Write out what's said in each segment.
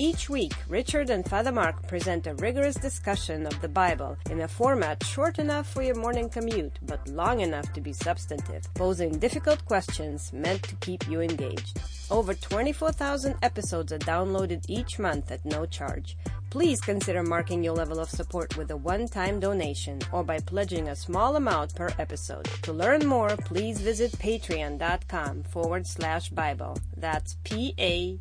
Each week, Richard and Father Marc present a rigorous discussion of the Bible in a format short enough for your morning commute, but long enough to be substantive, posing difficult questions meant to keep you engaged. Over 24,000 episodes are downloaded each month at no charge. Please consider marking your level of support with a one-time donation or by pledging a small amount per episode. To learn more, please visit patreon.com forward slash Bible. That's P-A-T-R-E-O-N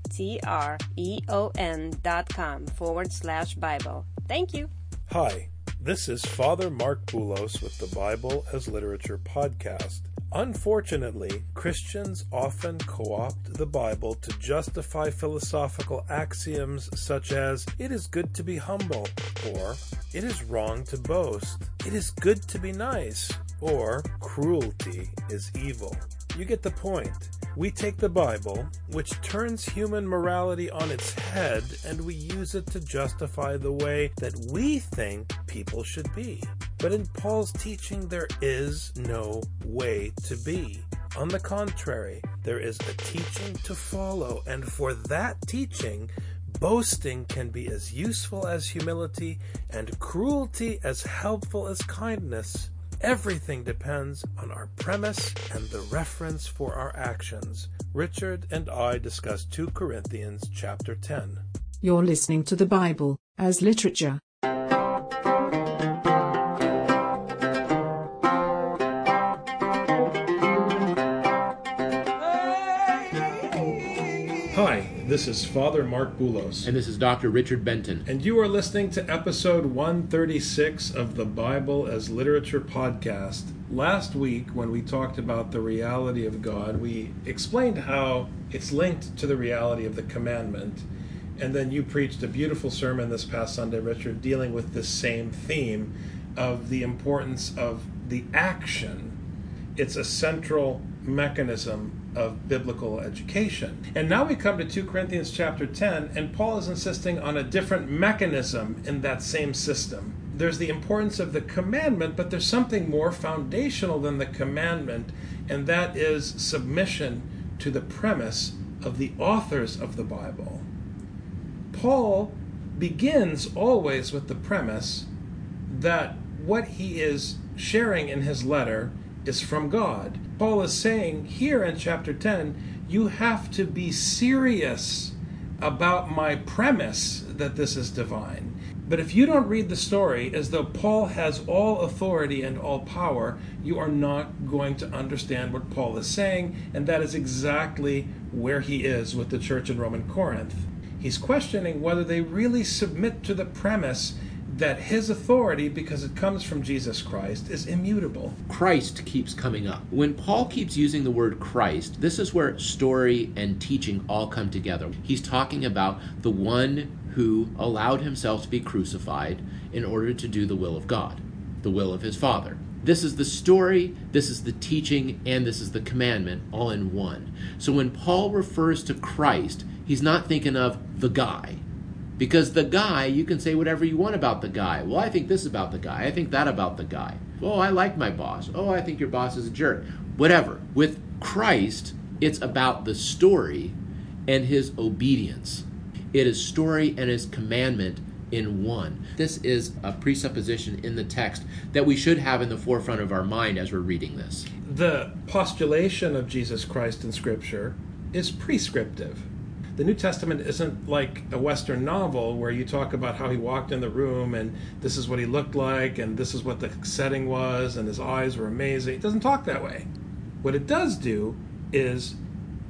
dot com forward slash Bible. Thank you. Hi, this is Father Marc Boulos with the Bible as Literature podcast. Unfortunately, Christians often co opt the Bible to justify philosophical axioms such as, it is good to be humble, or it is wrong to boast, it is good to be nice, or cruelty is evil. You get the point. We take the Bible, which turns human morality on its head, and we use it to justify the way that we think people should be. But in Paul's teaching, there is no way to be. On the contrary, there is a teaching to follow, and for that teaching, boasting can be as useful as humility, and cruelty as helpful as kindness. Everything depends on our premise and the reference for our actions. Richard and I discuss 2 Corinthians chapter 10. You're listening to the Bible as literature. Hi, this is Father Marc Boulos. And this is Dr. Richard Benton. And you are listening to episode 136 of the Bible as Literature podcast. Last week, when we talked about the reality of God, we explained how it's linked to the reality of the commandment. And then you preached a beautiful sermon this past Sunday, Richard, dealing with this same theme of the importance of the action. It's a central mechanism of biblical education. And now we come to 2 Corinthians chapter 10, and Paul is insisting on a different mechanism in that same system. There's the importance of the commandment, but there's something more foundational than the commandment, and that is submission to the premise of the authors of the Bible. Paul begins always with the premise that what he is sharing in his letter is from God. Paul is saying here in chapter 10, you have to be serious about my premise that this is divine. But if you don't read the story as though Paul has all authority and all power, you are not going to understand what Paul is saying, and that is exactly where he is with the church in Roman Corinth. He's questioning whether they really submit to the premise that his authority, because it comes from Jesus Christ, is immutable. Christ keeps coming up. When Paul keeps using the word Christ, this is where story and teaching all come together. He's talking about the one who allowed himself to be crucified in order to do the will of God, the will of his Father. This is the story, this is the teaching, and this is the commandment all in one. So when Paul refers to Christ, he's not thinking of the guy because the guy, you can say whatever you want about the guy. Well, I think this about the guy. I think that about the guy. Oh, I like my boss. Oh, I think your boss is a jerk. Whatever. With Christ, it's about the story and his obedience. It is story and his commandment in one. This is a presupposition in the text that we should have in the forefront of our mind as we're reading this. The postulation of Jesus Christ in Scripture is prescriptive the New Testament isn't like a Western novel where you talk about how he walked in the room and this is what he looked like and this is what the setting was and his eyes were amazing. It doesn't talk that way. What it does do is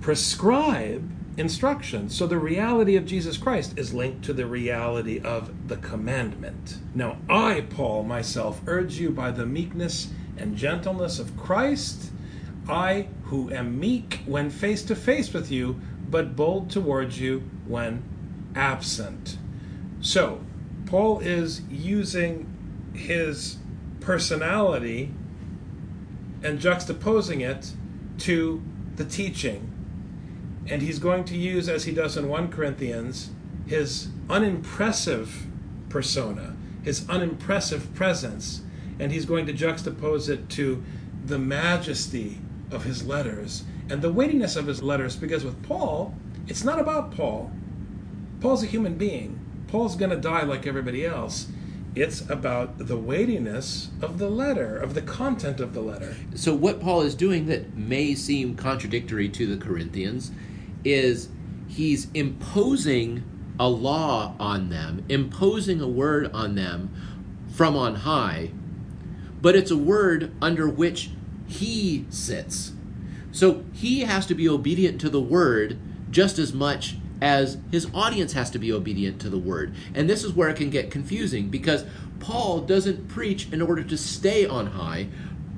prescribe instructions. So the reality of Jesus Christ is linked to the reality of the commandment. Now, I, Paul, myself, urge you by the meekness and gentleness of Christ, I, who am meek when face to face with you, but bold towards you when absent. So, Paul is using his personality and juxtaposing it to the teaching. And he's going to use, as he does in 1 Corinthians, his unimpressive persona, his unimpressive presence, and he's going to juxtapose it to the majesty of his letters and the weightiness of his letters because with Paul, it's not about Paul. Paul's a human being. Paul's going to die like everybody else. It's about the weightiness of the letter, of the content of the letter. So, what Paul is doing that may seem contradictory to the Corinthians is he's imposing a law on them, imposing a word on them from on high, but it's a word under which he sits. So he has to be obedient to the word just as much as his audience has to be obedient to the word. And this is where it can get confusing because Paul doesn't preach in order to stay on high.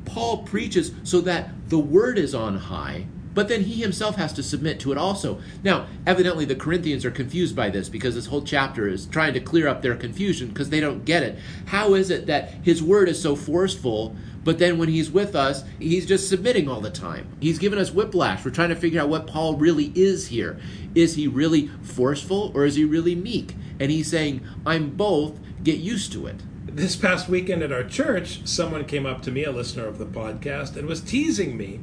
Paul preaches so that the word is on high, but then he himself has to submit to it also. Now, evidently, the Corinthians are confused by this because this whole chapter is trying to clear up their confusion because they don't get it. How is it that his word is so forceful, but then when he's with us, he's just submitting all the time? He's given us whiplash. We're trying to figure out what Paul really is here. Is he really forceful or is he really meek? And he's saying, I'm both, get used to it. This past weekend at our church, someone came up to me, a listener of the podcast, and was teasing me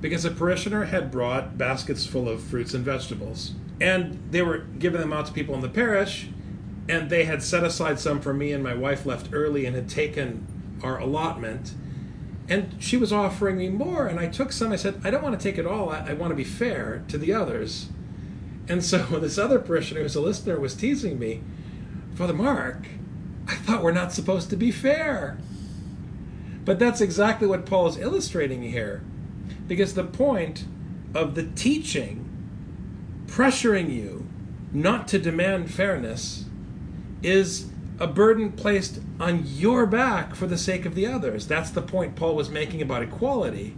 because a parishioner had brought baskets full of fruits and vegetables. And they were giving them out to people in the parish, and they had set aside some for me, and my wife left early and had taken our allotment. And she was offering me more, and I took some. I said, I don't want to take it all, I, I want to be fair to the others. And so this other parishioner who's a listener was teasing me, Father Marc, I thought we're not supposed to be fair. But that's exactly what Paul is illustrating here. Because the point of the teaching pressuring you not to demand fairness is a burden placed on your back for the sake of the others. That's the point Paul was making about equality.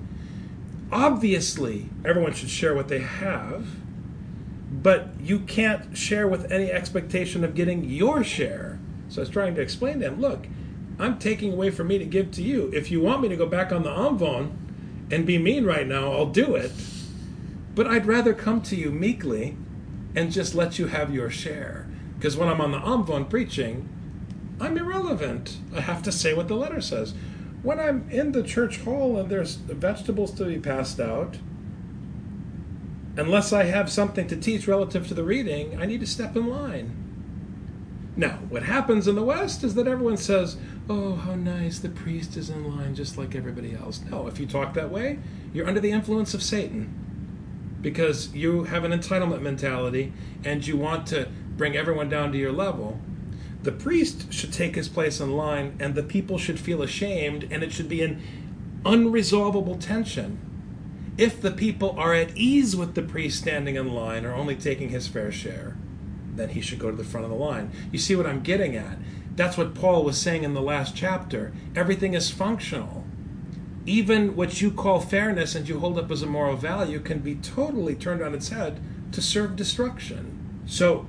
Obviously, everyone should share what they have, but you can't share with any expectation of getting your share. So I was trying to explain to him look, I'm taking away from me to give to you. If you want me to go back on the Amvon, and be mean right now, I'll do it. But I'd rather come to you meekly and just let you have your share. Because when I'm on the Amvon preaching, I'm irrelevant. I have to say what the letter says. When I'm in the church hall and there's vegetables to be passed out, unless I have something to teach relative to the reading, I need to step in line. Now, what happens in the West is that everyone says, oh, how nice, the priest is in line just like everybody else. No, if you talk that way, you're under the influence of Satan because you have an entitlement mentality and you want to bring everyone down to your level. The priest should take his place in line and the people should feel ashamed and it should be an unresolvable tension. If the people are at ease with the priest standing in line or only taking his fair share, then he should go to the front of the line. You see what I'm getting at? That's what Paul was saying in the last chapter. Everything is functional. Even what you call fairness and you hold up as a moral value can be totally turned on its head to serve destruction. So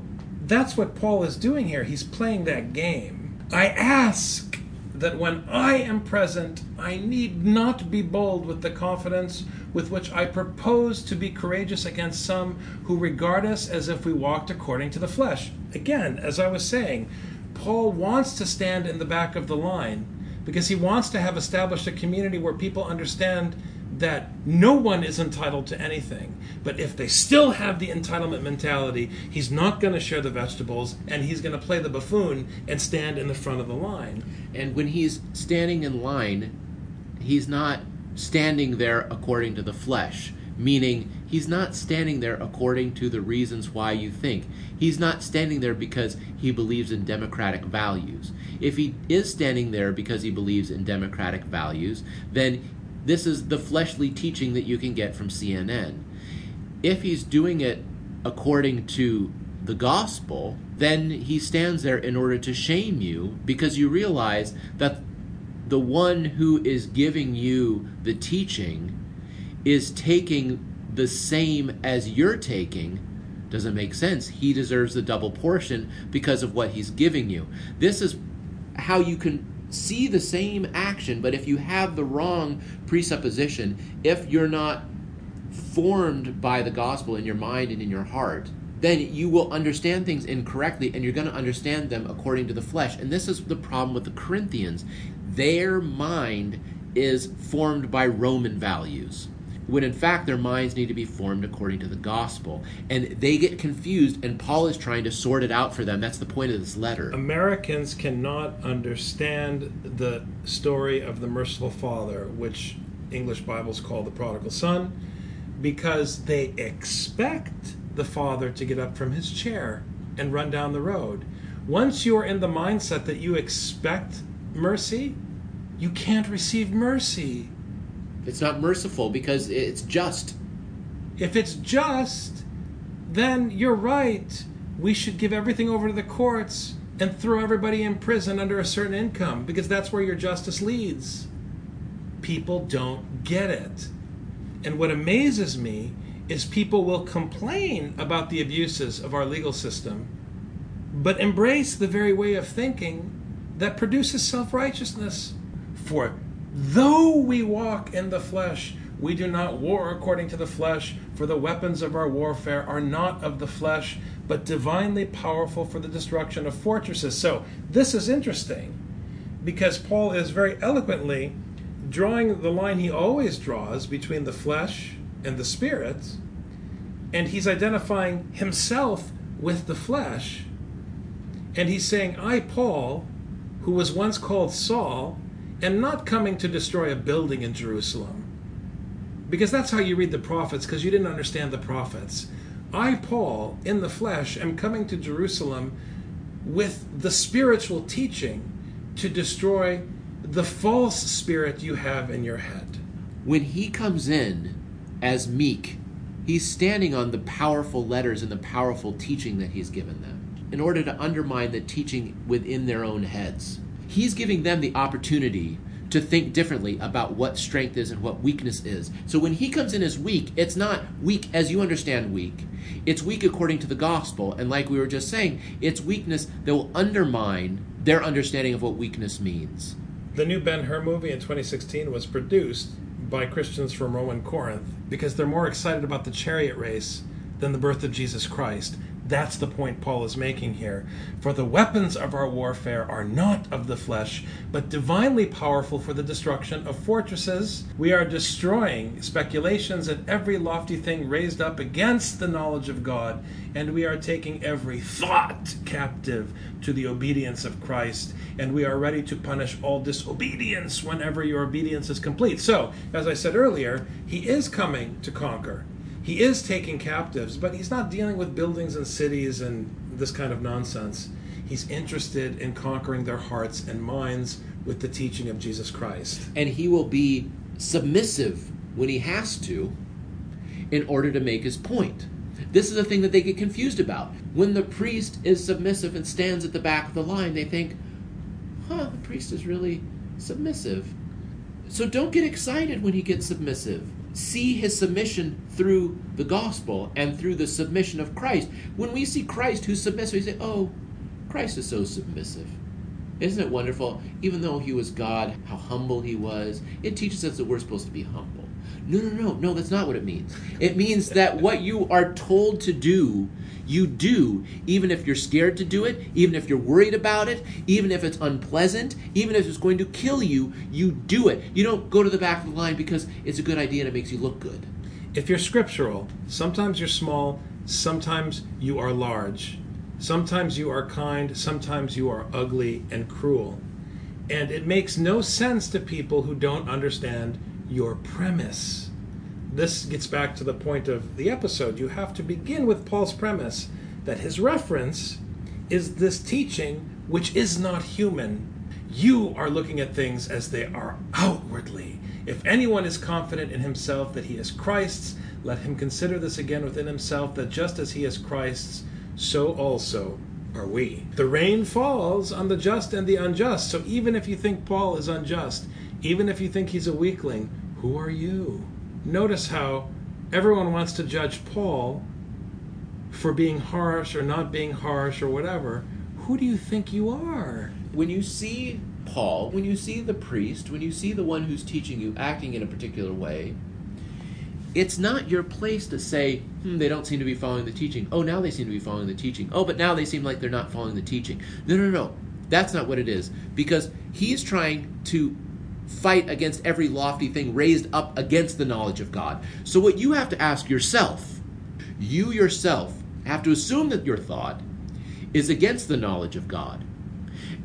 that's what Paul is doing here. He's playing that game. I ask that when I am present, I need not be bold with the confidence with which I propose to be courageous against some who regard us as if we walked according to the flesh. Again, as I was saying, Paul wants to stand in the back of the line because he wants to have established a community where people understand that no one is entitled to anything. But if they still have the entitlement mentality, he's not going to share the vegetables and he's going to play the buffoon and stand in the front of the line. And when he's standing in line, he's not standing there according to the flesh, meaning he's not standing there according to the reasons why you think. He's not standing there because he believes in democratic values. If he is standing there because he believes in democratic values, then this is the fleshly teaching that you can get from CNN. If he's doing it according to the gospel, then he stands there in order to shame you because you realize that the one who is giving you the teaching is taking the same as you're taking doesn't make sense. He deserves the double portion because of what he's giving you. This is how you can see the same action, but if you have the wrong presupposition, if you're not formed by the gospel in your mind and in your heart, then you will understand things incorrectly and you're going to understand them according to the flesh. And this is the problem with the Corinthians. Their mind is formed by Roman values when in fact their minds need to be formed according to the gospel. And they get confused, and Paul is trying to sort it out for them. That's the point of this letter. Americans cannot understand the story of the merciful Father, which English Bibles call the prodigal son, because they expect the Father to get up from his chair and run down the road. Once you're in the mindset that you expect mercy, you can't receive mercy. It's not merciful because it's just. If it's just, then you're right. We should give everything over to the courts and throw everybody in prison under a certain income because that's where your justice leads. People don't get it. And what amazes me is people will complain about the abuses of our legal system, but embrace the very way of thinking that produces self righteousness. For though we walk in the flesh, we do not war according to the flesh, for the weapons of our warfare are not of the flesh, but divinely powerful for the destruction of fortresses. So, this is interesting because Paul is very eloquently drawing the line he always draws between the flesh and the spirit, and he's identifying himself with the flesh. And he's saying, I, Paul, who was once called Saul, am not coming to destroy a building in Jerusalem. Because that's how you read the prophets, because you didn't understand the prophets. I, Paul, in the flesh, am coming to Jerusalem with the spiritual teaching to destroy the false spirit you have in your head. When he comes in as meek, he's standing on the powerful letters and the powerful teaching that he's given them in order to undermine the teaching within their own heads. He's giving them the opportunity to think differently about what strength is and what weakness is. So when he comes in as weak, it's not weak as you understand weak. It's weak according to the gospel. And like we were just saying, it's weakness that will undermine their understanding of what weakness means. The new Ben Hur movie in 2016 was produced by Christians from Roman Corinth because they're more excited about the chariot race than the birth of Jesus Christ. That's the point Paul is making here. For the weapons of our warfare are not of the flesh, but divinely powerful for the destruction of fortresses. We are destroying speculations and every lofty thing raised up against the knowledge of God, and we are taking every thought captive to the obedience of Christ, and we are ready to punish all disobedience whenever your obedience is complete. So, as I said earlier, he is coming to conquer he is taking captives, but he's not dealing with buildings and cities and this kind of nonsense. He's interested in conquering their hearts and minds with the teaching of Jesus Christ. And he will be submissive when he has to in order to make his point. This is the thing that they get confused about. When the priest is submissive and stands at the back of the line, they think, huh, the priest is really submissive. So don't get excited when he gets submissive see his submission through the gospel and through the submission of Christ. When we see Christ who's submissive, we say, Oh, Christ is so submissive. Isn't it wonderful? Even though he was God, how humble he was, it teaches us that we're supposed to be humble. No, no, no, no, that's not what it means. It means that what you are told to do you do, even if you're scared to do it, even if you're worried about it, even if it's unpleasant, even if it's going to kill you, you do it. You don't go to the back of the line because it's a good idea and it makes you look good. If you're scriptural, sometimes you're small, sometimes you are large. Sometimes you are kind, sometimes you are ugly and cruel. And it makes no sense to people who don't understand your premise this gets back to the point of the episode. You have to begin with Paul's premise that his reference is this teaching which is not human. You are looking at things as they are outwardly. If anyone is confident in himself that he is Christ's, let him consider this again within himself that just as he is Christ's, so also are we. The rain falls on the just and the unjust. So even if you think Paul is unjust, even if you think he's a weakling, who are you? Notice how everyone wants to judge Paul for being harsh or not being harsh or whatever. Who do you think you are? When you see Paul, when you see the priest, when you see the one who's teaching you acting in a particular way, it's not your place to say, hmm, they don't seem to be following the teaching. Oh, now they seem to be following the teaching. Oh, but now they seem like they're not following the teaching. No, no, no. That's not what it is. Because he's trying to fight against every lofty thing raised up against the knowledge of God. So, what you have to ask yourself, you yourself have to assume that your thought is against the knowledge of God.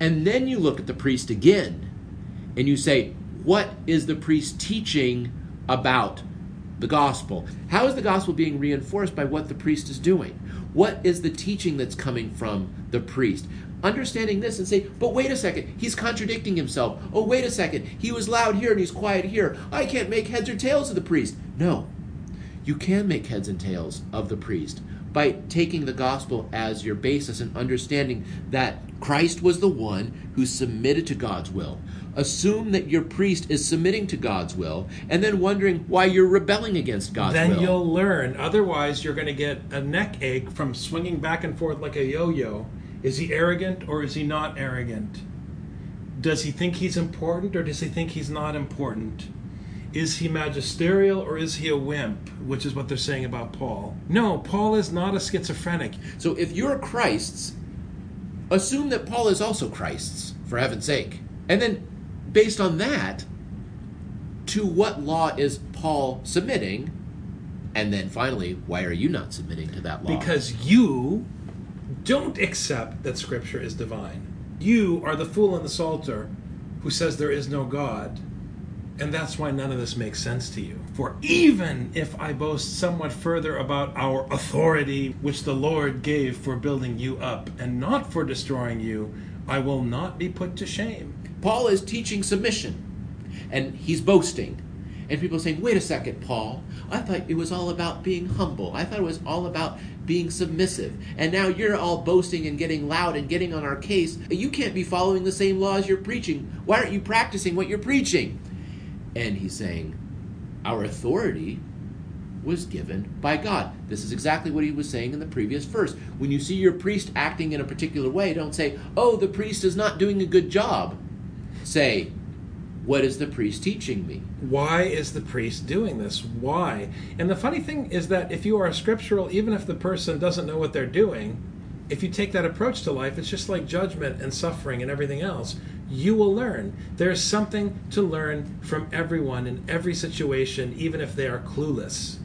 And then you look at the priest again and you say, what is the priest teaching about the gospel? How is the gospel being reinforced by what the priest is doing? What is the teaching that's coming from the priest? Understanding this and say, but wait a second, he's contradicting himself. Oh, wait a second, he was loud here and he's quiet here. I can't make heads or tails of the priest. No, you can make heads and tails of the priest by taking the gospel as your basis and understanding that Christ was the one who submitted to God's will. Assume that your priest is submitting to God's will and then wondering why you're rebelling against God's then will. Then you'll learn. Otherwise, you're going to get a neck ache from swinging back and forth like a yo yo. Is he arrogant or is he not arrogant? Does he think he's important or does he think he's not important? Is he magisterial or is he a wimp? Which is what they're saying about Paul. No, Paul is not a schizophrenic. So if you're Christ's, assume that Paul is also Christ's, for heaven's sake. And then, based on that, to what law is Paul submitting? And then finally, why are you not submitting to that law? Because you don't accept that Scripture is divine. You are the fool and the psalter who says there is no God. And that's why none of this makes sense to you. For even if I boast somewhat further about our authority, which the Lord gave for building you up and not for destroying you, I will not be put to shame. Paul is teaching submission and he's boasting. And people are saying, wait a second, Paul. I thought it was all about being humble. I thought it was all about being submissive. And now you're all boasting and getting loud and getting on our case. You can't be following the same laws you're preaching. Why aren't you practicing what you're preaching? And he's saying, Our authority was given by God. This is exactly what he was saying in the previous verse. When you see your priest acting in a particular way, don't say, Oh, the priest is not doing a good job. Say, What is the priest teaching me? Why is the priest doing this? Why? And the funny thing is that if you are scriptural, even if the person doesn't know what they're doing, if you take that approach to life, it's just like judgment and suffering and everything else. You will learn. There's something to learn from everyone in every situation, even if they are clueless.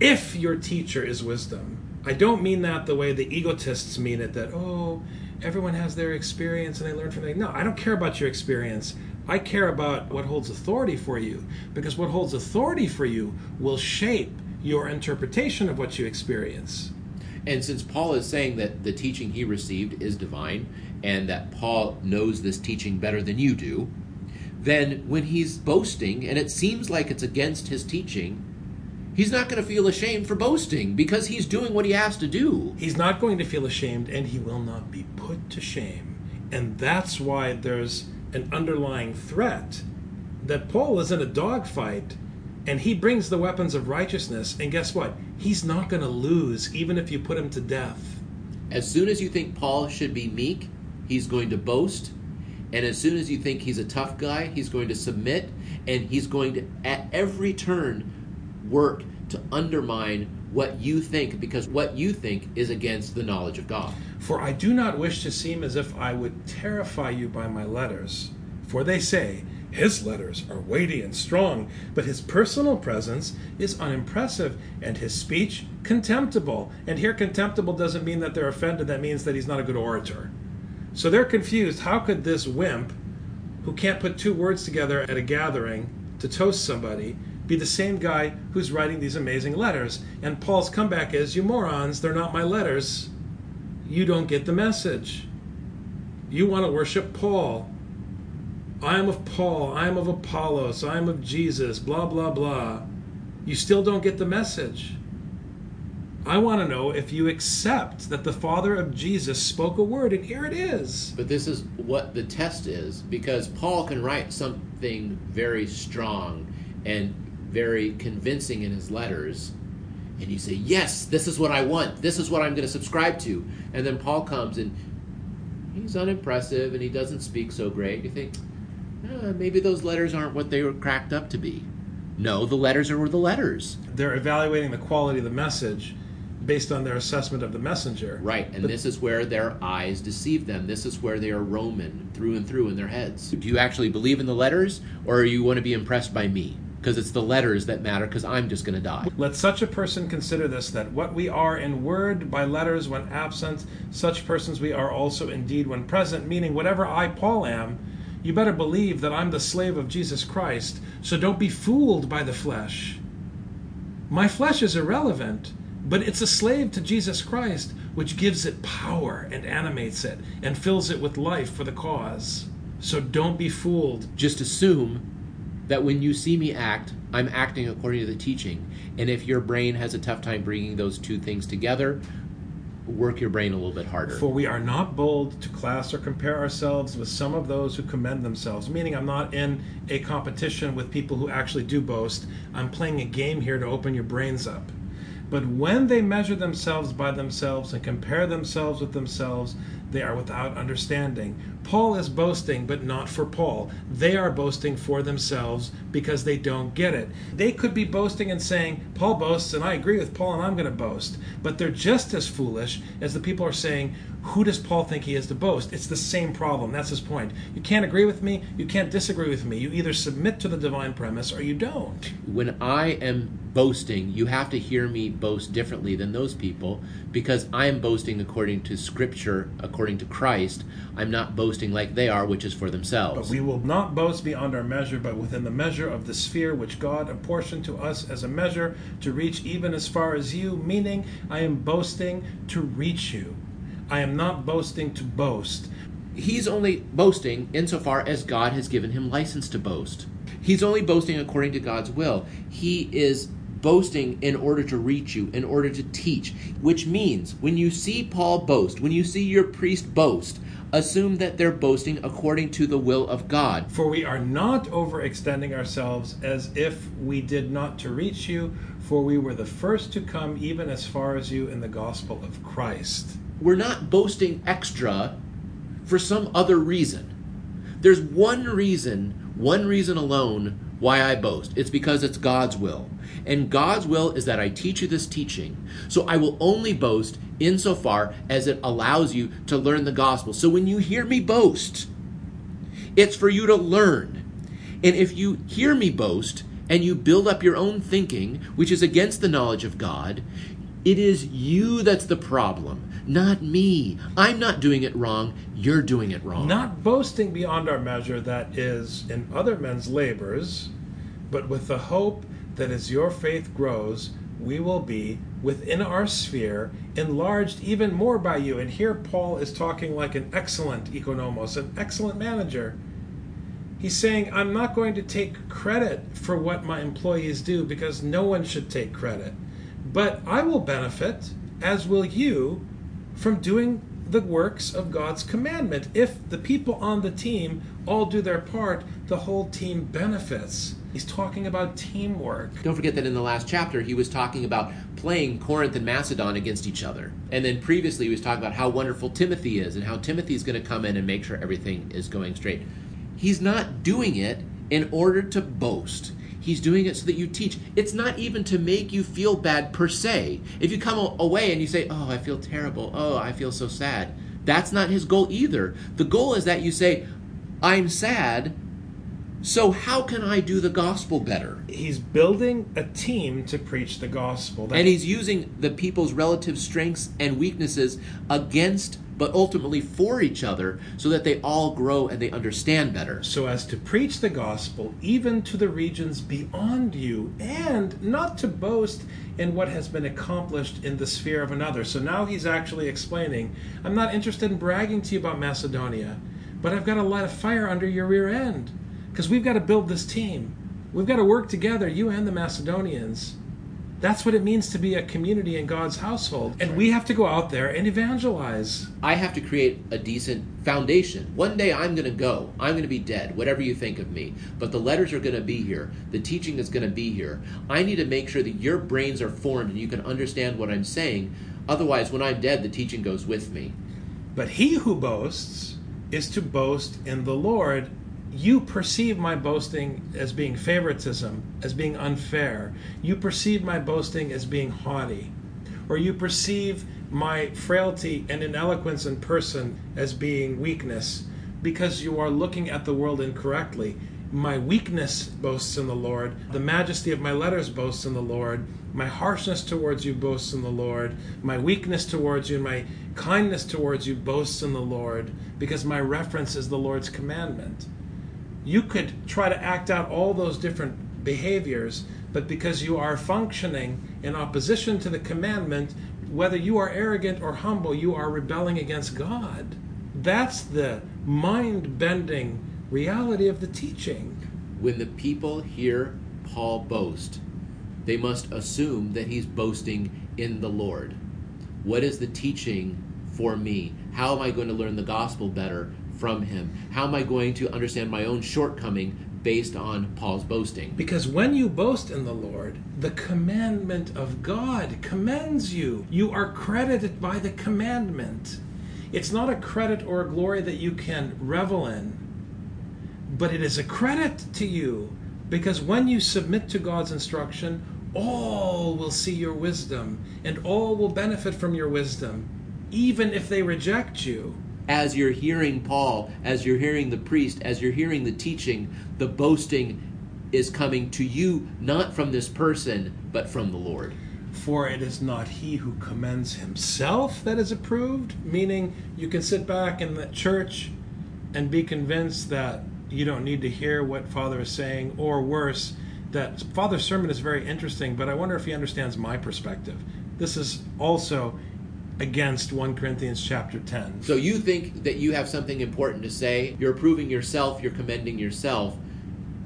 If your teacher is wisdom, I don't mean that the way the egotists mean it that, oh, everyone has their experience and they learn from it. No, I don't care about your experience. I care about what holds authority for you because what holds authority for you will shape your interpretation of what you experience. And since Paul is saying that the teaching he received is divine and that Paul knows this teaching better than you do, then when he's boasting and it seems like it's against his teaching, he's not going to feel ashamed for boasting because he's doing what he has to do. He's not going to feel ashamed and he will not be put to shame. And that's why there's an underlying threat that Paul is in a dogfight and he brings the weapons of righteousness. And guess what? He's not going to lose, even if you put him to death. As soon as you think Paul should be meek, he's going to boast. And as soon as you think he's a tough guy, he's going to submit. And he's going to, at every turn, work to undermine what you think, because what you think is against the knowledge of God. For I do not wish to seem as if I would terrify you by my letters. For they say, his letters are weighty and strong, but his personal presence is unimpressive, and his speech contemptible. And here, contemptible doesn't mean that they're offended, that means that he's not a good orator. So they're confused. How could this wimp, who can't put two words together at a gathering to toast somebody, be the same guy who's writing these amazing letters? And Paul's comeback is, You morons, they're not my letters. You don't get the message. You want to worship Paul. I am of Paul, I am of Apollos, I am of Jesus, blah, blah, blah. You still don't get the message. I want to know if you accept that the Father of Jesus spoke a word, and here it is. But this is what the test is, because Paul can write something very strong and very convincing in his letters. And you say, Yes, this is what I want. This is what I'm going to subscribe to. And then Paul comes and he's unimpressive and he doesn't speak so great. You think, ah, maybe those letters aren't what they were cracked up to be. No, the letters are the letters. They're evaluating the quality of the message. based on their assessment of the messenger. Right, and But- this is where their eyes deceive them. This is where they are Roman through and through in their heads. Do you actually believe in the letters, or do you want to be impressed by me? Because it's the letters that matter, because I'm just going to die. Let such a person consider this that what we are in word by letters when absent, such persons we are also indeed when present, meaning whatever I, Paul, am, you better believe that I'm the slave of Jesus Christ, so don't be fooled by the flesh. My flesh is irrelevant, but it's a slave to Jesus Christ, which gives it power and animates it and fills it with life for the cause. So don't be fooled. Just assume that when you see me act, I'm acting according to the teaching. And if your brain has a tough time bringing those two things together, work your brain a little bit harder. For we are not bold to class or compare ourselves with some of those who commend themselves. Meaning, I'm not in a competition with people who actually do boast. I'm playing a game here to open your brains up. But when they measure themselves by themselves and compare themselves with themselves, they are without understanding. Paul is boasting, but not for Paul. They are boasting for themselves because they don't get it. They could be boasting and saying, Paul boasts, and I agree with Paul, and I'm going to boast. But they're just as foolish as the people are saying, Who does Paul think he is to boast? It's the same problem. That's his point. You can't agree with me, you can't disagree with me. You either submit to the divine premise or you don't. when I am boasting, you have to hear me boast differently than those people because I am boasting according to Scripture, according to Christ. I'm not boasting like they are, which is for themselves. But we will not boast beyond our measure, but within the measure of the sphere which God apportioned to us as a measure to reach even as far as you, meaning I am boasting to reach you. I am not boasting to boast. He's only boasting insofar as God has given him license to boast. He's only boasting according to God's will. He is boasting in order to reach you, in order to teach, which means when you see Paul boast, when you see your priest boast, assume that they're boasting according to the will of God. For we are not overextending ourselves as if we did not to reach you, for we were the first to come even as far as you in the gospel of Christ. We're not boasting extra for some other reason. There's one reason, one reason alone why I boast. It's because it's God's will. And God's will is that I teach you this teaching. So I will only boast insofar as it allows you to learn the gospel. So when you hear me boast, it's for you to learn. And if you hear me boast and you build up your own thinking, which is against the knowledge of God, it is you that's the problem, not me. I'm not doing it wrong. You're doing it wrong. Not boasting beyond our measure that is in other men's labors, but with the hope that as your faith grows, we will be within our sphere enlarged even more by you. And here Paul is talking like an excellent economos, an excellent manager. He's saying, I'm not going to take credit for what my employees do because no one should take credit. But I will benefit, as will you, from doing the works of God's commandment. If the people on the team all do their part, the whole team benefits. He's talking about teamwork. Don't forget that in the last chapter, he was talking about playing Corinth and Macedon against each other. And then previously, he was talking about how wonderful Timothy is and how Timothy's going to come in and make sure everything is going straight. He's not doing it in order to boast. He's doing it so that you teach. It's not even to make you feel bad per se. If you come away and you say, Oh, I feel terrible. Oh, I feel so sad. That's not his goal either. The goal is that you say, I'm sad. So how can I do the gospel better? He's building a team to preach the gospel. That- And he's using the people's relative strengths and weaknesses against, but ultimately for each other, so that they all grow and they understand better. so as to preach the gospel even to the regions beyond you, and not to boast in what has been accomplished in the sphere of another. So now he's actually explaining I'm not interested in bragging to you about Macedonia, but I've got to light a fire under your rear end because we've got to build this team. We've got to work together, you and the Macedonians. That's what it means to be a community in God's household. And we have to go out there and evangelize. I have to create a decent foundation. One day I'm going to go. I'm going to be dead, whatever you think of me. But the letters are going to be here. The teaching is going to be here. I need to make sure that your brains are formed and you can understand what I'm saying. Otherwise, when I'm dead, the teaching goes with me. But he who boasts is to boast in the Lord. You perceive my boasting as being favoritism, as being unfair. You perceive my boasting as being haughty. or you perceive my frailty and ineloquence in person as being weakness because you are looking at the world incorrectly. My weakness boasts in the Lord. The majesty of my letters boasts in the Lord. My harshness towards you boasts in the Lord. My weakness towards you and my kindness towards you boasts in the Lord because my reference is the Lord's commandment. You could try to act out all those different behaviors, but because you are functioning in opposition to the commandment, whether you are arrogant or humble, you are rebelling against God. That's the mind bending reality of the teaching. When the people hear Paul boast, they must assume that he's boasting in the Lord. What is the teaching for me? How am I going to learn the gospel better from him? How am I going to understand my own shortcoming based on Paul's boasting? Because when you boast in the Lord, the commandment of God commends you. You are credited by the commandment. It's not a credit or a glory that you can revel in, but it is a credit to you because when you submit to God's instruction, all will see your wisdom and all will benefit from your wisdom, even if they reject you. As you're hearing Paul, as you're hearing the priest, as you're hearing the teaching, the boasting is coming to you not from this person, but from the Lord. For it is not he who commends himself that is approved, meaning you can sit back in the church and be convinced that you don't need to hear what Father is saying, or worse, that Father's sermon is very interesting, but I wonder if he understands my perspective. This is also against 1 Corinthians chapter 10. So you think that you have something important to say, you're approving yourself, you're commending yourself.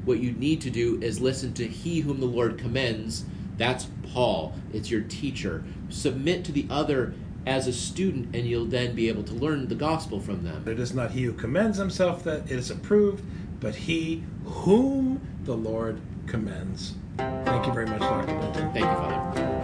What you need to do is listen to he whom the Lord commends. That's Paul. It's your teacher. Submit to the other as a student, and you'll then be able to learn the gospel from them. It is not he who commends himself that it is approved, but he whom the Lord commends. Thank you very much, Dr. Benton. Thank you, Father.